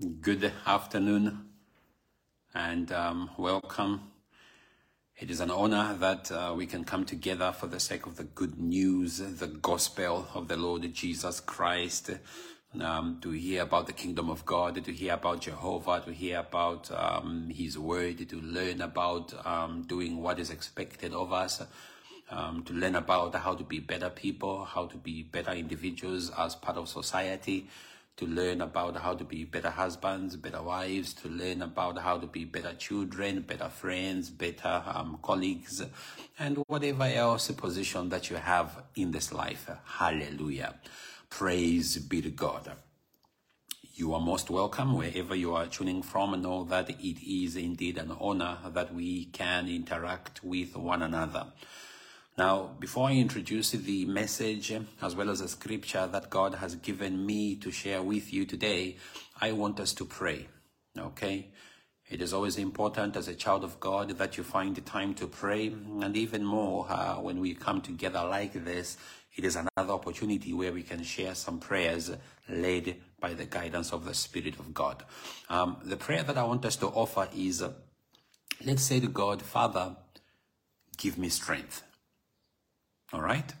Good afternoon and um, welcome. It is an honor that uh, we can come together for the sake of the good news, the gospel of the Lord Jesus Christ, um, to hear about the kingdom of God, to hear about Jehovah, to hear about um, His word, to learn about um, doing what is expected of us. Um, to learn about how to be better people, how to be better individuals as part of society, to learn about how to be better husbands, better wives, to learn about how to be better children, better friends, better um, colleagues, and whatever else position that you have in this life. Hallelujah. Praise be to God. You are most welcome wherever you are tuning from. Know that it is indeed an honor that we can interact with one another. Now, before I introduce the message as well as the scripture that God has given me to share with you today, I want us to pray. Okay? It is always important as a child of God that you find the time to pray. And even more, uh, when we come together like this, it is another opportunity where we can share some prayers led by the guidance of the Spirit of God. Um, the prayer that I want us to offer is uh, let's say to God, Father, give me strength. All right?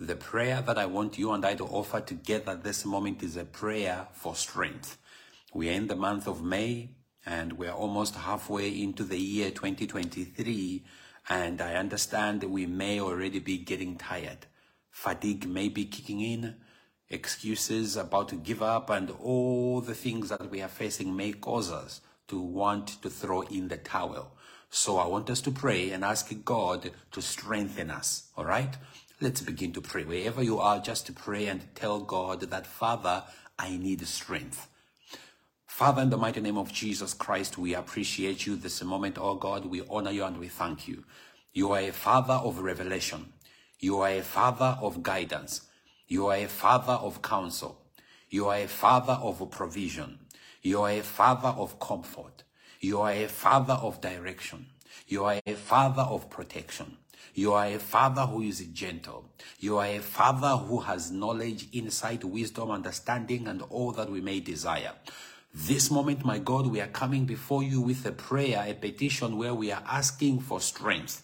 The prayer that I want you and I to offer together this moment is a prayer for strength. We are in the month of May and we're almost halfway into the year 2023. And I understand that we may already be getting tired. Fatigue may be kicking in. Excuses about to give up and all the things that we are facing may cause us to want to throw in the towel. So I want us to pray and ask God to strengthen us. All right? Let's begin to pray. Wherever you are, just pray and tell God that, Father, I need strength. Father, in the mighty name of Jesus Christ, we appreciate you this moment, oh God. We honor you and we thank you. You are a father of revelation. You are a father of guidance. You are a father of counsel. You are a father of provision. You are a father of comfort. You are a father of direction. You are a father of protection. You are a father who is gentle. You are a father who has knowledge, insight, wisdom, understanding, and all that we may desire. This moment, my God, we are coming before you with a prayer, a petition where we are asking for strength.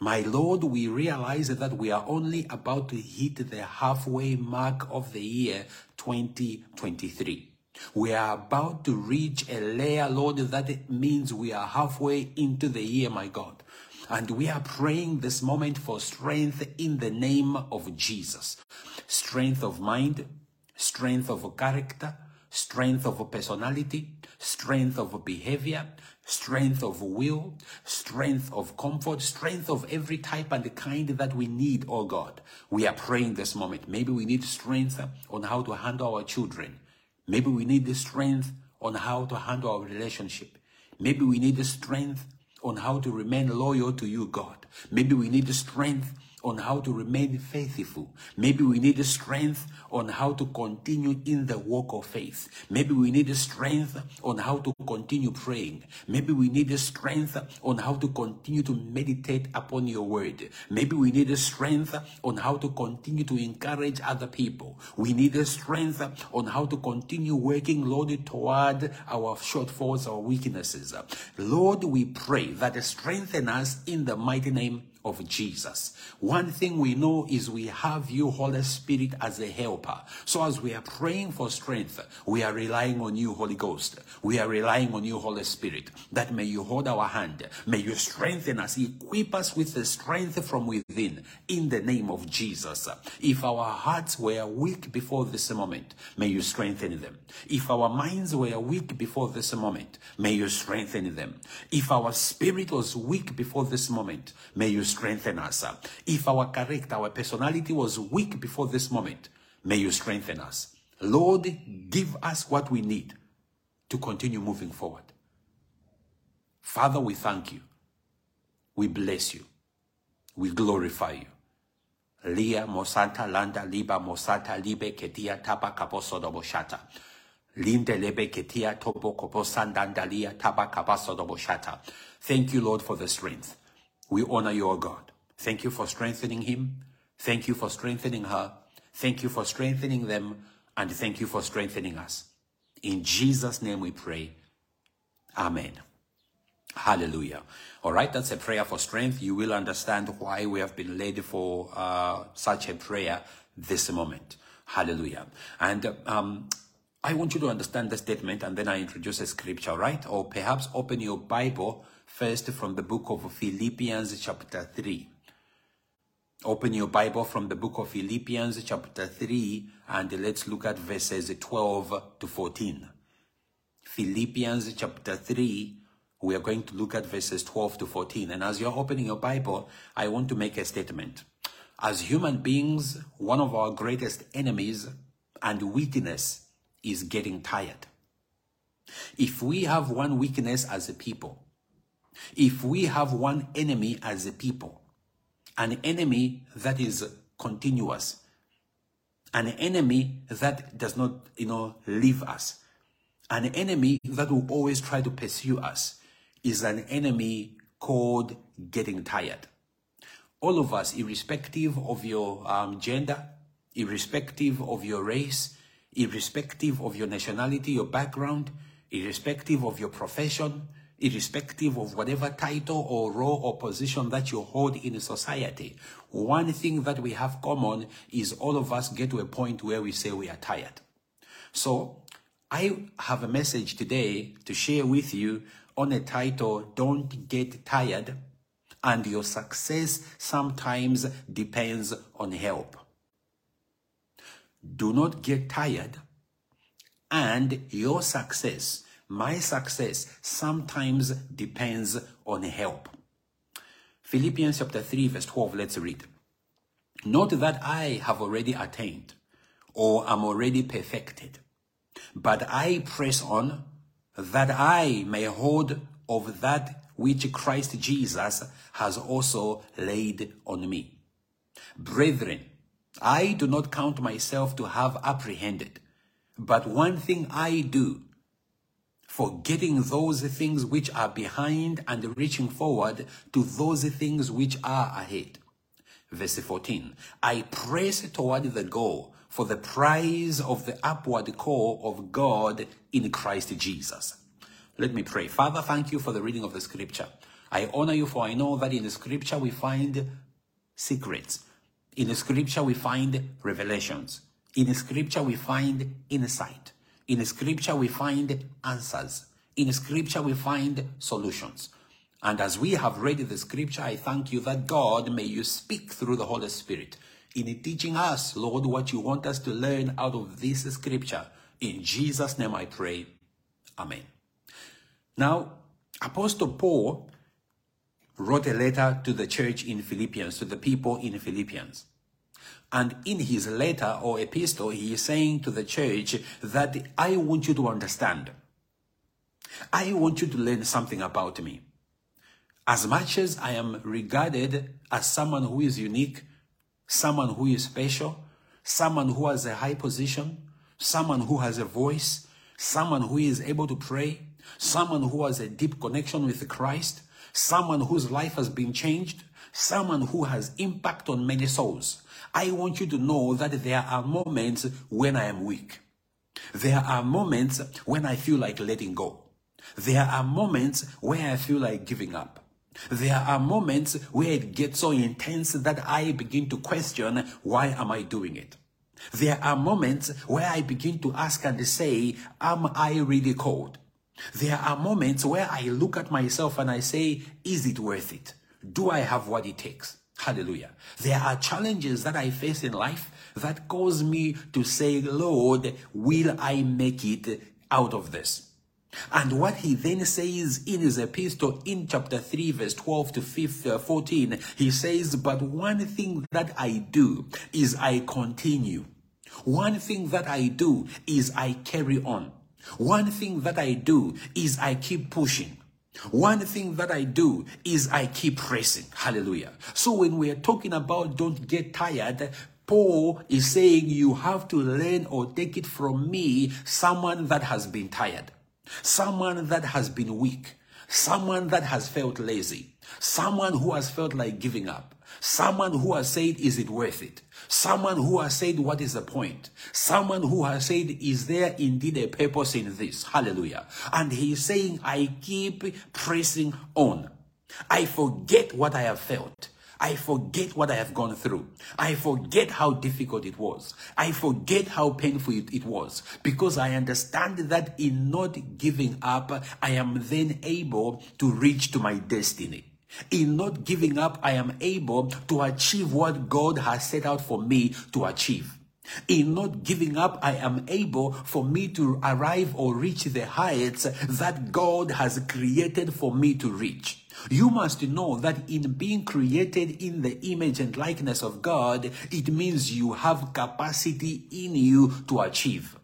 My Lord, we realize that we are only about to hit the halfway mark of the year 2023. We are about to reach a layer, Lord, that means we are halfway into the year, my God. And we are praying this moment for strength in the name of Jesus. Strength of mind, strength of character, strength of personality, strength of behavior, strength of will, strength of comfort, strength of every type and kind that we need, oh God. We are praying this moment. Maybe we need strength on how to handle our children. Maybe we need the strength on how to handle our relationship. Maybe we need the strength on how to remain loyal to you, God. Maybe we need the strength on how to remain faithful. Maybe we need strength on how to continue in the walk of faith. Maybe we need strength on how to continue praying. Maybe we need strength on how to continue to meditate upon your word. Maybe we need strength on how to continue to encourage other people. We need strength on how to continue working, Lord, toward our shortfalls, our weaknesses. Lord, we pray that strengthen us in the mighty name of Jesus. One thing we know is we have you, Holy Spirit, as a helper. So as we are praying for strength, we are relying on you, Holy Ghost. We are relying on you, Holy Spirit, that may you hold our hand. May you strengthen us, equip us with the strength from within in the name of Jesus. If our hearts were weak before this moment, may you strengthen them. If our minds were weak before this moment, may you strengthen them. If our spirit was weak before this moment, may you strengthen us. If our character, our personality was weak before this moment, may you strengthen us. Lord, give us what we need to continue moving forward. Father, we thank you. We bless you. We glorify you. Lia Mosanta Landa Liba Mosata Libe Ketia Taba Kaposodoboshata. Linde Lebe Ketia Topo Koposandandalia Taba Kapasodoboshata. Thank you, Lord, for the strength. We honor your God. Thank you for strengthening him. Thank you for strengthening her. Thank you for strengthening them. And thank you for strengthening us. In Jesus' name we pray. Amen. Hallelujah. All right, that's a prayer for strength. You will understand why we have been led for uh, such a prayer this moment. Hallelujah. And um, I want you to understand the statement and then I introduce a scripture, right? Or perhaps open your Bible first from the book of Philippians, chapter 3. Open your Bible from the book of Philippians, chapter 3, and let's look at verses 12 to 14. Philippians, chapter 3, we are going to look at verses 12 to 14. And as you're opening your Bible, I want to make a statement. As human beings, one of our greatest enemies and weakness is getting tired. If we have one weakness as a people, if we have one enemy as a people, an enemy that is continuous, an enemy that does not, you know, leave us, an enemy that will always try to pursue us, is an enemy called getting tired. All of us, irrespective of your um, gender, irrespective of your race, irrespective of your nationality, your background, irrespective of your profession, irrespective of whatever title or role or position that you hold in society, one thing that we have common is all of us get to a point where we say we are tired. So I have a message today to share with you on a title, Don't Get Tired, and your success sometimes depends on help. Do not get tired, and your success, my success, sometimes depends on help. Philippians chapter 3, verse 12, let's read. Not that I have already attained or am already perfected, but I press on that I may hold of that which Christ Jesus has also laid on me. Brethren, I do not count myself to have apprehended, but one thing I do, forgetting those things which are behind and reaching forward to those things which are ahead. Verse 14, I press toward the goal for the prize of the upward call of God in Christ Jesus. Let me pray. Father, thank you for the reading of the scripture. I honor you for I know that in the scripture we find secrets. In the scripture we find revelations. In the scripture we find insight. In scripture we find answers. In scripture we find solutions. And as we have read the scripture, I thank you that God, may you speak through the Holy Spirit in teaching us, Lord, what you want us to learn out of this scripture. In Jesus' name I pray. Amen. Now, Apostle Paul wrote a letter to the church in Philippians, to the people in Philippians. And in his letter or epistle, he is saying to the church that I want you to understand. I want you to learn something about me. As much as I am regarded as someone who is unique, someone who is special, someone who has a high position, someone who has a voice, someone who is able to pray, someone who has a deep connection with Christ, someone whose life has been changed, someone who has impact on many souls. I want you to know that there are moments when I am weak. There are moments when I feel like letting go. There are moments where I feel like giving up. There are moments where it gets so intense that I begin to question, why am I doing it? There are moments where I begin to ask and say, am I really called? There are moments where I look at myself and I say, is it worth it? Do I have what it takes? Hallelujah. There are challenges that I face in life that cause me to say, Lord, will I make it out of this? And what he then says in his epistle in chapter 3, verse 12 to uh, 14, he says, But one thing that I do is I continue. One thing that I do is I carry on. One thing that I do is I keep pushing. One thing that I do is I keep pressing. Hallelujah. So when we are talking about don't get tired, Paul is saying you have to learn or take it from me, someone that has been tired. Someone that has been weak. Someone that has felt lazy. Someone who has felt like giving up. Someone who has said, is it worth it? Someone who has said, what is the point? Someone who has said, is there indeed a purpose in this? Hallelujah. And he is saying, I keep pressing on. I forget what I have felt. I forget what I have gone through. I forget how difficult it was. I forget how painful it, it, was because I understand that in not giving up, I am then able to reach to my destiny. In not giving up, I am able to achieve what God has set out for me to achieve. In not giving up, I am able for me to arrive or reach the heights that God has created for me to reach. You must know that in being created in the image and likeness of God, it means you have capacity in you to achieve.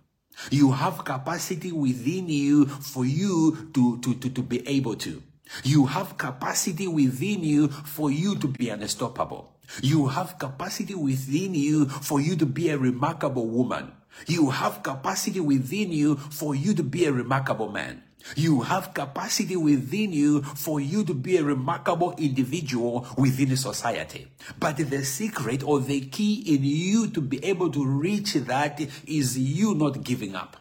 You have capacity within you for you to, to, to, to be able to. You have capacity within you for you to be unstoppable. You have capacity within you for you to be a remarkable woman. You have capacity within you for you to be a remarkable man. You have capacity within you for you to be a remarkable individual within society. But the secret or the key in you to be able to reach that is you not giving up.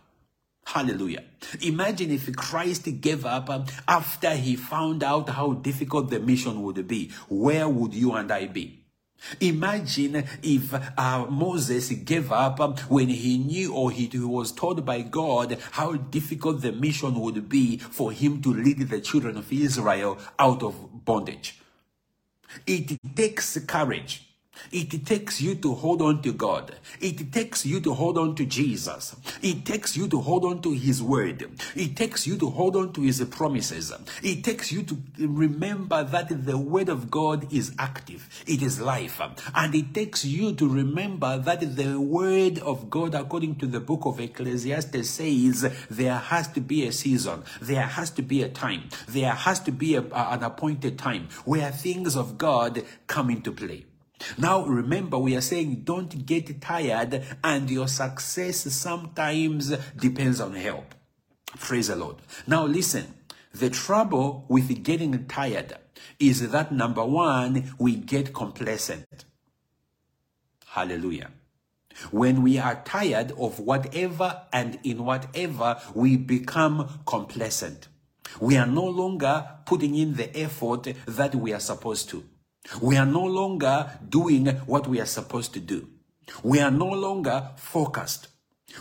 Hallelujah. Imagine if Christ gave up after he found out how difficult the mission would be. Where would you and I be? Imagine if uh, Moses gave up when he knew or he was told by God how difficult the mission would be for him to lead the children of Israel out of bondage. It takes courage it takes you to hold on to God. It takes you to hold on to Jesus. It takes you to hold on to His Word. It takes you to hold on to His promises. It takes you to remember that the Word of God is active. It is life. And it takes you to remember that the Word of God, according to the book of Ecclesiastes, says there has to be a season. There has to be a time. There has to be a, an appointed time where things of God come into play. Now remember, we are saying don't get tired, and your success sometimes depends on help. Praise the Lord. Now listen, the trouble with getting tired is that number one, we get complacent. Hallelujah. When we are tired of whatever and in whatever, we become complacent. We are no longer putting in the effort that we are supposed to. We are no longer doing what we are supposed to do. We are no longer focused.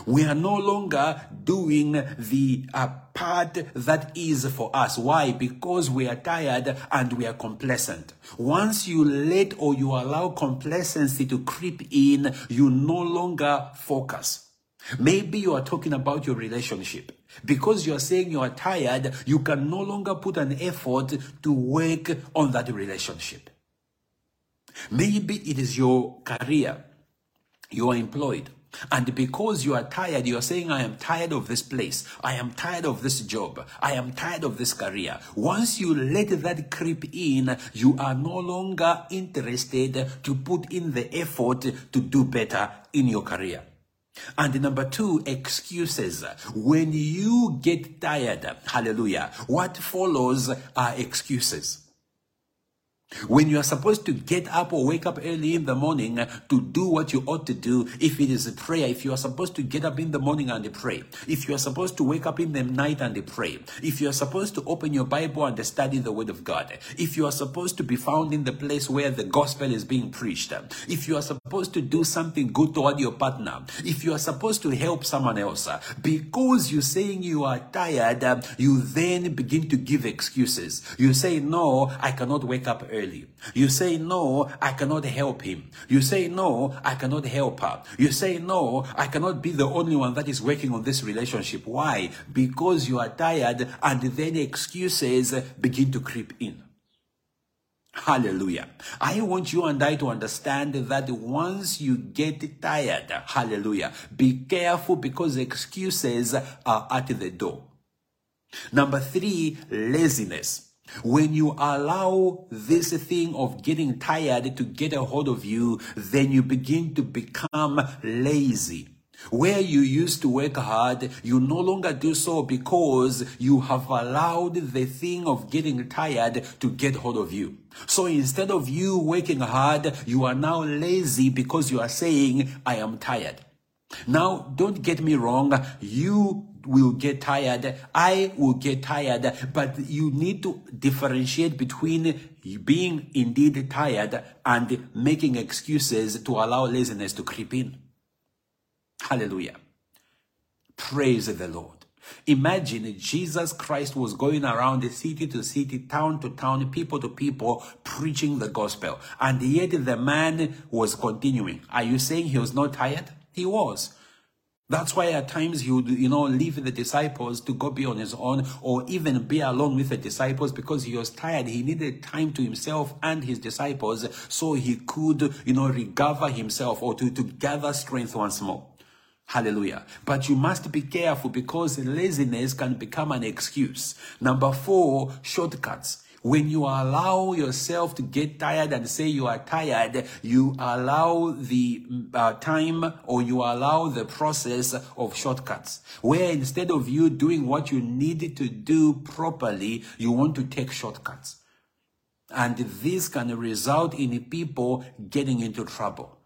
We are no longer doing the uh, part that is for us. Why? Because we are tired and we are complacent. Once you let or you allow complacency to creep in, you no longer focus. Maybe you are talking about your relationship. Because you are saying you are tired, you can no longer put an effort to work on that relationship. Maybe it is your career. You are employed. And because you are tired, you are saying, I am tired of this place. I am tired of this job. I am tired of this career. Once you let that creep in, you are no longer interested to put in the effort to do better in your career. And number two, excuses. When you get tired, hallelujah, what follows are excuses. When you are supposed to get up or wake up early in the morning uh, to do what you ought to do, if it is a prayer, if you are supposed to get up in the morning and pray, if you are supposed to wake up in the night and pray, if you are supposed to open your Bible and study the Word of God, if you are supposed to be found in the place where the gospel is being preached, if you are supposed to do something good toward your partner, if you are supposed to help someone else, uh, because you're saying you are tired, uh, you then begin to give excuses. You say, No, I cannot wake up early early. You say, no, I cannot help him. You say, no, I cannot help her. You say, no, I cannot be the only one that is working on this relationship. Why? Because you are tired and then excuses begin to creep in. Hallelujah. I want you and I to understand that once you get tired, hallelujah, be careful because excuses are at the door. Number three, laziness. When you allow this thing of getting tired to get a hold of you, then you begin to become lazy. Where you used to work hard, you no longer do so because you have allowed the thing of getting tired to get hold of you. So instead of you working hard, you are now lazy because you are saying, I am tired. Now, don't get me wrong. You will get tired. I will get tired. But you need to differentiate between being indeed tired and making excuses to allow laziness to creep in. Hallelujah. Praise the Lord. Imagine Jesus Christ was going around city to city, town to town, people to people, preaching the gospel. And yet the man was continuing. Are you saying he was not tired? He was. That's why at times he would, you know, leave the disciples to go be on his own or even be alone with the disciples because he was tired. He needed time to himself and his disciples so he could, you know, recover himself or to, to gather strength once more. Hallelujah. But you must be careful because laziness can become an excuse. Number four, shortcuts. When you allow yourself to get tired and say you are tired, you allow the uh, time or you allow the process of shortcuts. Where instead of you doing what you need to do properly, you want to take shortcuts. And this can result in people getting into trouble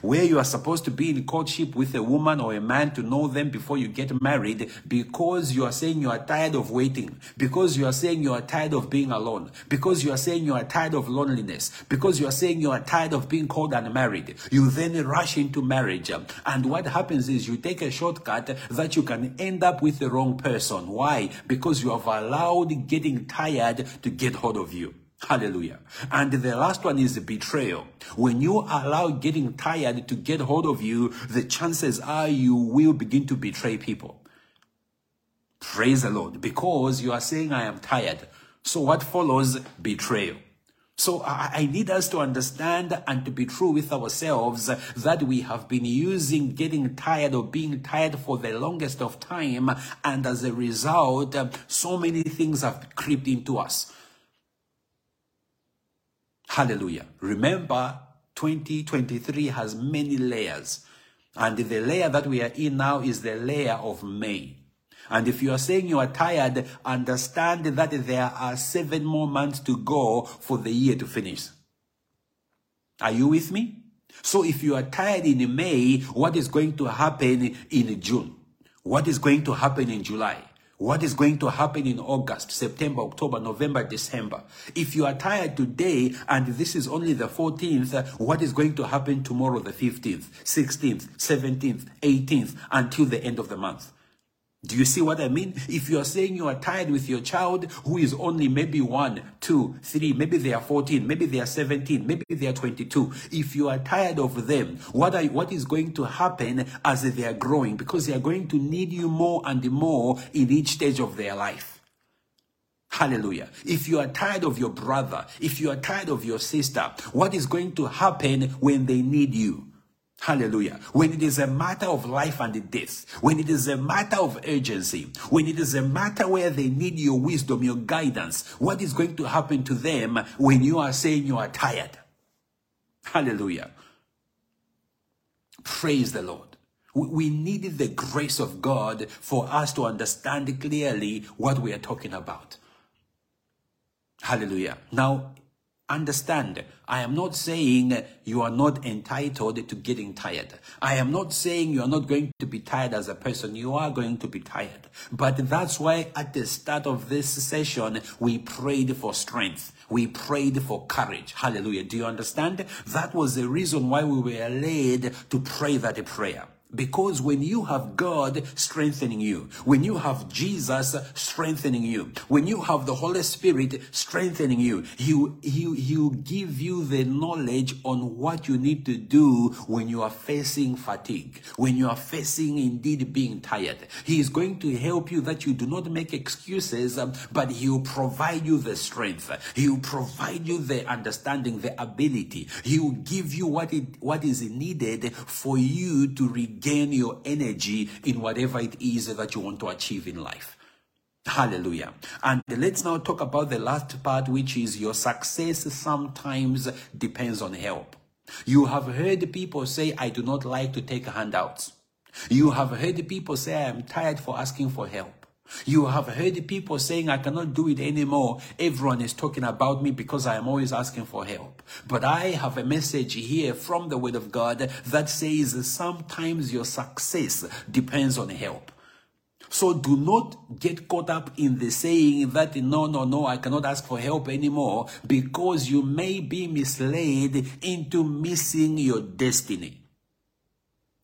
where you are supposed to be in courtship with a woman or a man to know them before you get married because you are saying you are tired of waiting, because you are saying you are tired of being alone, because you are saying you are tired of loneliness, because you are saying you are tired of being called unmarried. You then rush into marriage. And what happens is you take a shortcut that you can end up with the wrong person. Why? Because you have allowed getting tired to get hold of you. Hallelujah. And the last one is betrayal. When you allow getting tired to get hold of you, the chances are you will begin to betray people. Praise the Lord. Because you are saying, I am tired. So what follows? Betrayal. So I need us to understand and to be true with ourselves that we have been using getting tired or being tired for the longest of time. And as a result, so many things have crept into us. Hallelujah. Remember, 2023 has many layers. And the layer that we are in now is the layer of May. And if you are saying you are tired, understand that there are seven more months to go for the year to finish. Are you with me? So if you are tired in May, what is going to happen in June? What is going to happen in July? What is going to happen in August, September, October, November, December? If you are tired today and this is only the 14th, what is going to happen tomorrow, the 15th, 16th, 17th, 18th, until the end of the month? Do you see what I mean? If you are saying you are tired with your child who is only maybe one, two, three, maybe they are 14, maybe they are 17, maybe they are 22. If you are tired of them, what, are, what is going to happen as they are growing? Because they are going to need you more and more in each stage of their life. Hallelujah. If you are tired of your brother, if you are tired of your sister, what is going to happen when they need you? Hallelujah. When it is a matter of life and death, when it is a matter of urgency, when it is a matter where they need your wisdom, your guidance, what is going to happen to them when you are saying you are tired? Hallelujah. Praise the Lord. We needed the grace of God for us to understand clearly what we are talking about. Hallelujah. Now, Understand, I am not saying you are not entitled to getting tired. I am not saying you are not going to be tired as a person. You are going to be tired. But that's why at the start of this session, we prayed for strength. We prayed for courage. Hallelujah. Do you understand? That was the reason why we were led to pray that prayer. Because when you have God strengthening you, when you have Jesus strengthening you, when you have the Holy Spirit strengthening you, he, he, he'll give you the knowledge on what you need to do when you are facing fatigue, when you are facing indeed being tired. He is going to help you that you do not make excuses, um, but he will provide you the strength. He will provide you the understanding, the ability. He will give you what it, what is needed for you to regain gain your energy in whatever it is that you want to achieve in life. Hallelujah. And let's now talk about the last part, which is your success sometimes depends on help. You have heard people say, I do not like to take handouts. You have heard people say, I am tired for asking for help. You have heard people saying, I cannot do it anymore. Everyone is talking about me because I am always asking for help. But I have a message here from the Word of God that says sometimes your success depends on help. So do not get caught up in the saying that no, no, no, I cannot ask for help anymore because you may be misled into missing your destiny.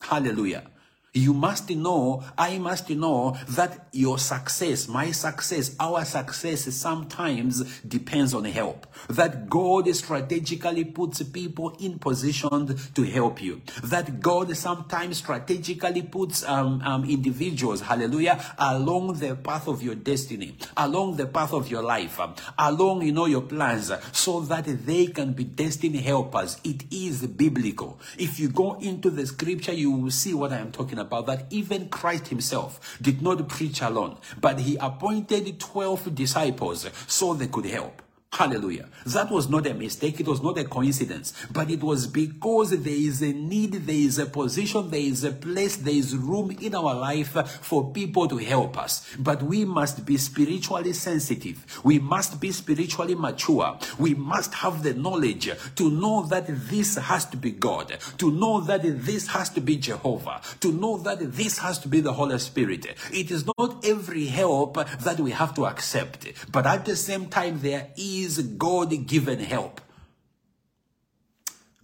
Hallelujah. You must know, I must know that your success, my success, our success sometimes depends on help. That God strategically puts people in position to help you. That God sometimes strategically puts um, um, individuals, hallelujah, along the path of your destiny, along the path of your life, um, along, you know, your plans, so that they can be destiny helpers. It is biblical. If you go into the scripture, you will see what I am talking about about that even Christ himself did not preach alone, but he appointed 12 disciples so they could help. Hallelujah. That was not a mistake. It was not a coincidence, but it was because there is a need, there is a position, there is a place, there is room in our life for people to help us. But we must be spiritually sensitive. We must be spiritually mature. We must have the knowledge to know that this has to be God, to know that this has to be Jehovah, to know that this has to be the Holy Spirit. It is not every help that we have to accept, but at the same time, there is is God given help.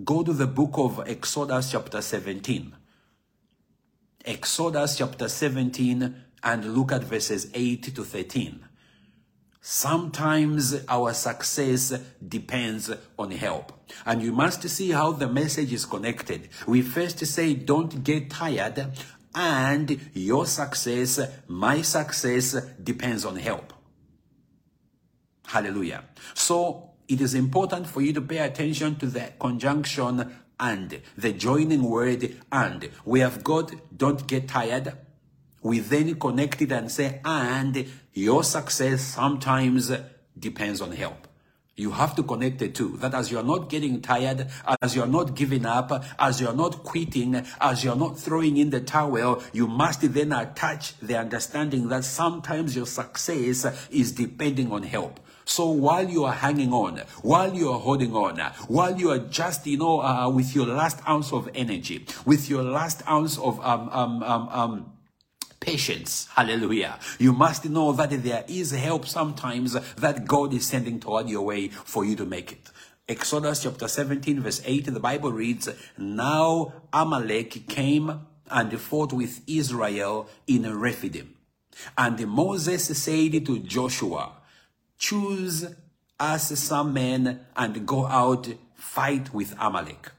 Go to the book of Exodus, chapter 17. Exodus, chapter 17, and look at verses 8 to 13. Sometimes our success depends on help. And you must see how the message is connected. We first say, don't get tired, and your success, my success, depends on help. Hallelujah. So it is important for you to pay attention to the conjunction and the joining word and. We have got don't get tired. We then connect it and say, and your success sometimes depends on help. You have to connect the two. That as you're not getting tired, as you're not giving up, as you're not quitting, as you're not throwing in the towel, you must then attach the understanding that sometimes your success is depending on help. So while you are hanging on, while you are holding on, while you are just, you know, uh, with your last ounce of energy, with your last ounce of um, um, um, um, patience. Hallelujah. You must know that there is help sometimes that God is sending toward your way for you to make it. Exodus chapter 17 verse 8, the Bible reads, Now Amalek came and fought with Israel in Rephidim. And Moses said to Joshua, choose us some men and go out fight with Amalek.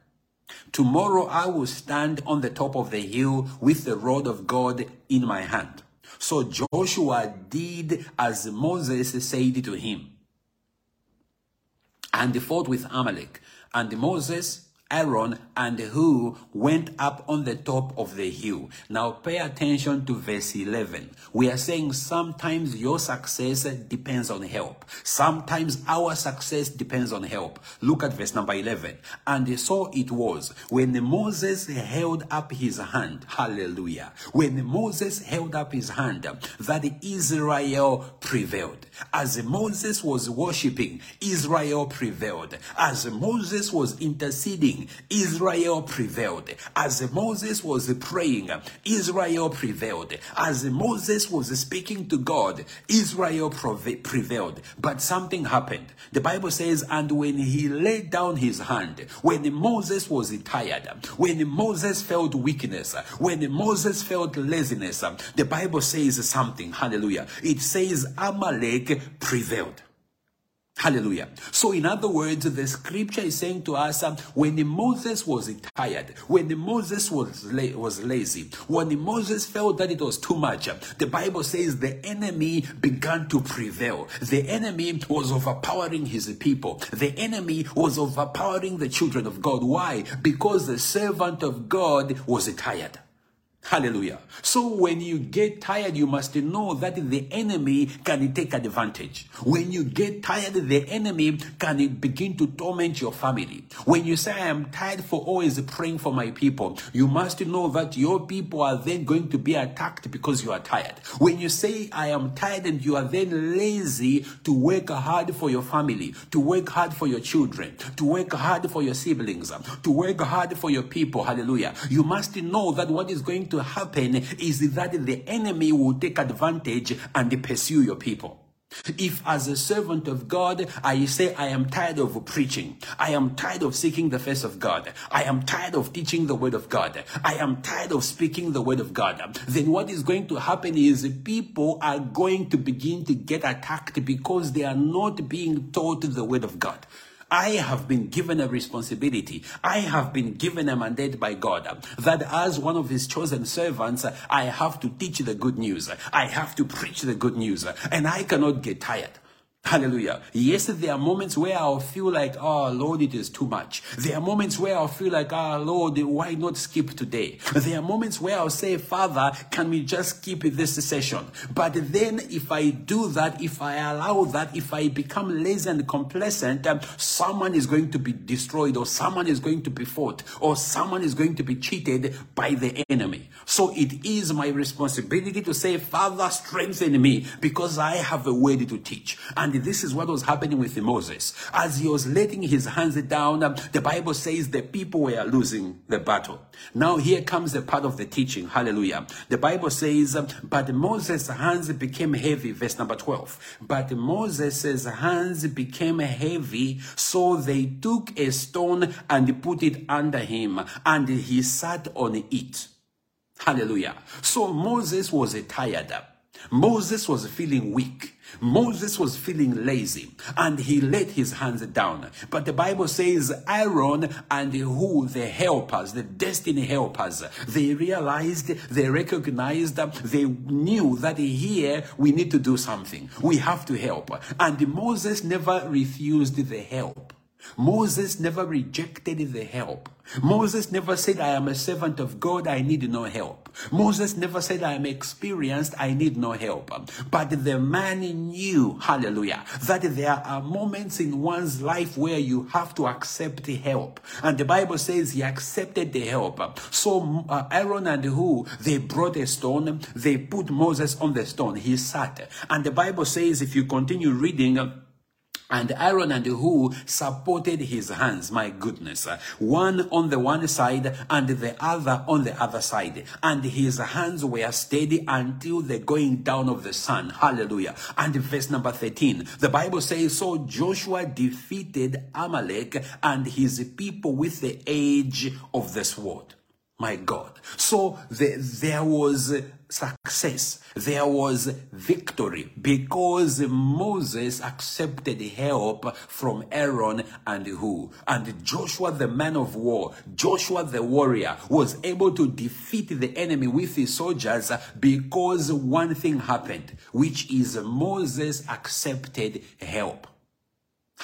Tomorrow I will stand on the top of the hill with the rod of God in my hand. So Joshua did as Moses said to him and fought with Amalek. And Moses Aaron and Hur went up on the top of the hill. Now pay attention to verse 11. We are saying sometimes your success depends on help. Sometimes our success depends on help. Look at verse number 11. And so it was when Moses held up his hand. Hallelujah. When Moses held up his hand that Israel prevailed. As Moses was worshiping, Israel prevailed. As Moses was interceding, Israel prevailed. As Moses was praying, Israel prevailed. As Moses was speaking to God, Israel prevailed. But something happened. The Bible says, and when he laid down his hand, when Moses was tired, when Moses felt weakness, when Moses felt laziness, the Bible says something. Hallelujah. It says Amalek prevailed. Hallelujah. So, in other words, the scripture is saying to us um, when Moses was tired, when Moses was, la- was lazy, when Moses felt that it was too much, um, the Bible says the enemy began to prevail. The enemy was overpowering his people, the enemy was overpowering the children of God. Why? Because the servant of God was tired. Hallelujah. So when you get tired, you must know that the enemy can take advantage. When you get tired, the enemy can begin to torment your family. When you say, I am tired for always praying for my people, you must know that your people are then going to be attacked because you are tired. When you say, I am tired and you are then lazy to work hard for your family, to work hard for your children, to work hard for your siblings, to work hard for your people, hallelujah. You must know that what is going to happen is that the enemy will take advantage and pursue your people. If as a servant of God, I say, I am tired of preaching. I am tired of seeking the face of God. I am tired of teaching the word of God. I am tired of speaking the word of God. Then what is going to happen is people are going to begin to get attacked because they are not being taught the word of God. I have been given a responsibility. I have been given a mandate by God that as one of his chosen servants, I have to teach the good news. I have to preach the good news and I cannot get tired. Hallelujah. Yes, there are moments where I'll feel like, oh Lord, it is too much. There are moments where I'll feel like, oh, Lord, why not skip today? There are moments where I'll say, Father, can we just skip this session? But then if I do that, if I allow that, if I become lazy and complacent, um, someone is going to be destroyed or someone is going to be fought or someone is going to be cheated by the enemy. So it is my responsibility to say, Father, strengthen me because I have a word to teach. And and this is what was happening with Moses. As he was letting his hands down, um, the Bible says the people were losing the battle. Now here comes the part of the teaching. Hallelujah. The Bible says, um, but Moses' hands became heavy. Verse number 12. But Moses' hands became heavy, so they took a stone and put it under him, and he sat on it. Hallelujah. So Moses was tired. Moses was feeling weak. Moses was feeling lazy and he let his hands down. But the Bible says Aaron and Hur the helpers, the destiny helpers, they realized, they recognized, they knew that here we need to do something. We have to help. And Moses never refused the help. Moses never rejected the help. Moses never said, I am a servant of God, I need no help. Moses never said, I am experienced, I need no help. But the man knew, hallelujah, that there are moments in one's life where you have to accept help. And the Bible says he accepted the help. So uh, Aaron and Hur, they brought a stone, they put Moses on the stone, he sat. And the Bible says, if you continue reading, and Aaron and Hur supported his hands, my goodness, one on the one side and the other on the other side. And his hands were steady until the going down of the sun. Hallelujah. And verse number 13, the Bible says, So Joshua defeated Amalek and his people with the edge of the sword. My God. So the, there was success. There was victory because Moses accepted help from Aaron and Hur? And Joshua, the man of war, Joshua the warrior, was able to defeat the enemy with his soldiers because one thing happened, which is Moses accepted help.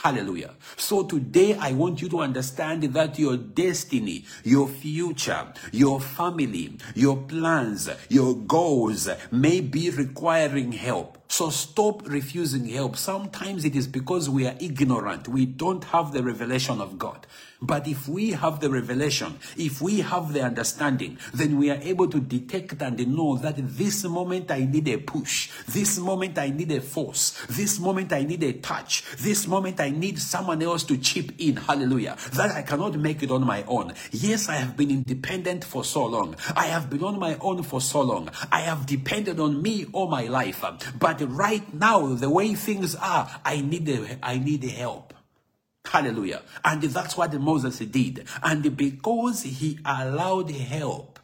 Hallelujah. So today I want you to understand that your destiny, your future, your family, your plans, your goals may be requiring help. So stop refusing help. Sometimes it is because we are ignorant. We don't have the revelation of God. But if we have the revelation, if we have the understanding, then we are able to detect and know that this moment I need a push. This moment I need a force. This moment I need a touch. This moment I need someone else to chip in. Hallelujah. That I cannot make it on my own. Yes, I have been independent for so long. I have been on my own for so long. I have depended on me all my life. But but right now, the way things are, I need, I need help. Hallelujah. And that's what Moses did. And because he allowed help,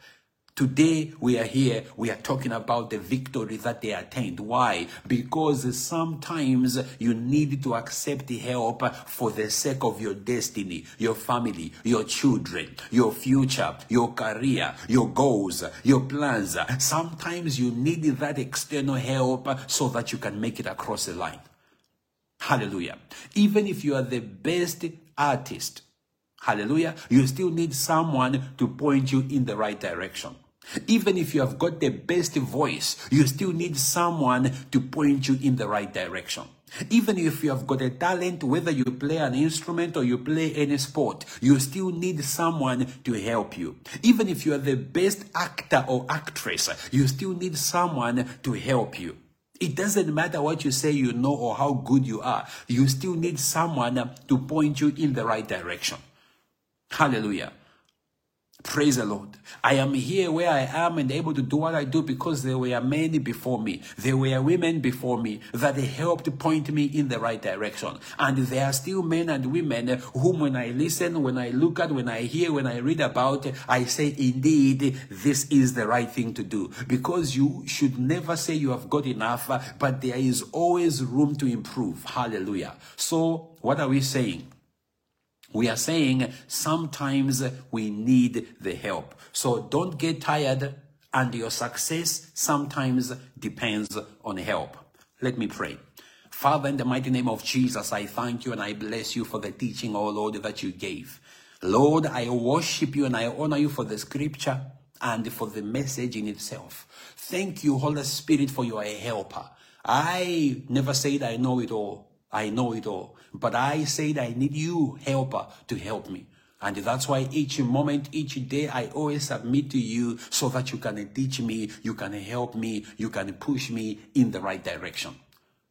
Today we are here, we are talking about the victory that they attained. Why? Because sometimes you need to accept help for the sake of your destiny, your family, your children, your future, your career, your goals, your plans. Sometimes you need that external help so that you can make it across the line. Hallelujah. Even if you are the best artist, hallelujah, you still need someone to point you in the right direction. Even if you have got the best voice, you still need someone to point you in the right direction. Even if you have got a talent, whether you play an instrument or you play any sport, you still need someone to help you. Even if you are the best actor or actress, you still need someone to help you. It doesn't matter what you say you know or how good you are. You still need someone to point you in the right direction. Hallelujah. Praise the Lord. I am here where I am and able to do what I do because there were many before me. There were women before me that helped point me in the right direction. And there are still men and women whom when I listen, when I look at, when I hear, when I read about, I say, indeed, this is the right thing to do. Because you should never say you have got enough, but there is always room to improve. Hallelujah. So what are we saying? We are saying sometimes we need the help. So don't get tired and your success sometimes depends on help. Let me pray. Father, in the mighty name of Jesus, I thank you and I bless you for the teaching, oh Lord, that you gave. Lord, I worship you and I honor you for the scripture and for the message in itself. Thank you, Holy Spirit, for your helper. I never said I know it all. I know it all. But I said I need you, helper, to help me. And that's why each moment, each day, I always submit to you so that you can teach me, you can help me, you can push me in the right direction.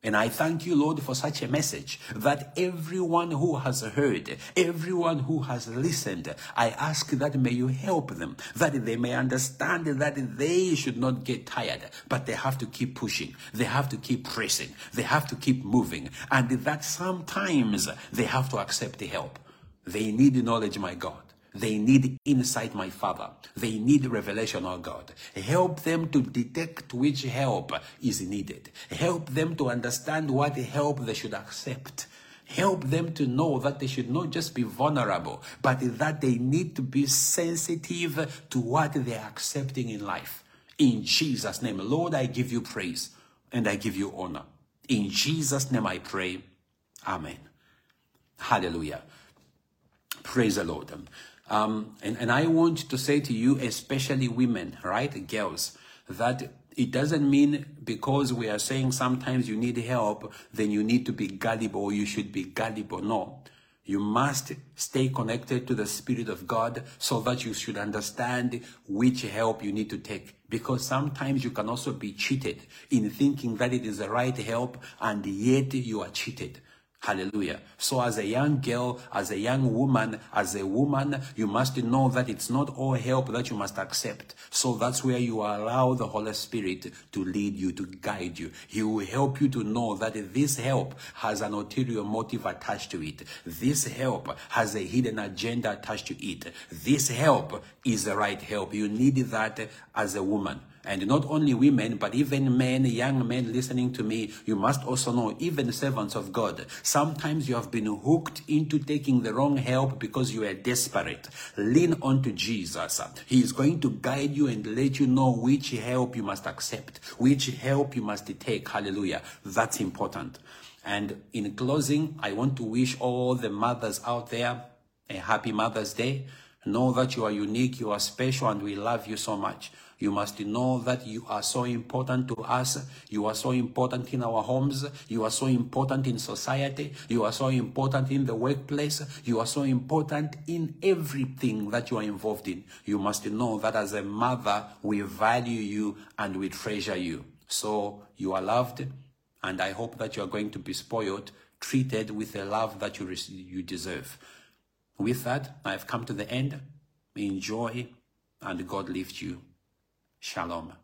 And I thank you, Lord, for such a message that everyone who has heard, everyone who has listened, I ask that may you help them, that they may understand that they should not get tired, but they have to keep pushing. They have to keep pressing. They have to keep moving. And that sometimes they have to accept the help. They need knowledge, my God. They need insight, my Father. They need revelation, oh God. Help them to detect which help is needed. Help them to understand what help they should accept. Help them to know that they should not just be vulnerable, but that they need to be sensitive to what they are accepting in life. In Jesus' name, Lord, I give you praise and I give you honor. In Jesus' name I pray. Amen. Hallelujah. Praise the Lord. Um, and, and I want to say to you, especially women, right, girls, that it doesn't mean because we are saying sometimes you need help, then you need to be gullible or you should be gullible. No. You must stay connected to the Spirit of God so that you should understand which help you need to take. Because sometimes you can also be cheated in thinking that it is the right help and yet you are cheated. Hallelujah. So as a young girl, as a young woman, as a woman, you must know that it's not all help that you must accept. So that's where you allow the Holy Spirit to lead you, to guide you. He will help you to know that this help has an ulterior motive attached to it. This help has a hidden agenda attached to it. This help is the right help. You need that as a woman. And not only women, but even men, young men listening to me, you must also know, even servants of God, sometimes you have been hooked into taking the wrong help because you are desperate. Lean onto Jesus. He is going to guide you and let you know which help you must accept, which help you must take. Hallelujah. That's important. And in closing, I want to wish all the mothers out there a happy Mother's Day. Know that you are unique, you are special, and we love you so much. You must know that you are so important to us. You are so important in our homes. You are so important in society. You are so important in the workplace. You are so important in everything that you are involved in. You must know that as a mother, we value you and we treasure you. So you are loved, and I hope that you are going to be spoiled, treated with the love that you, you deserve. With that, I've come to the end. Enjoy, and God lift you. شلامم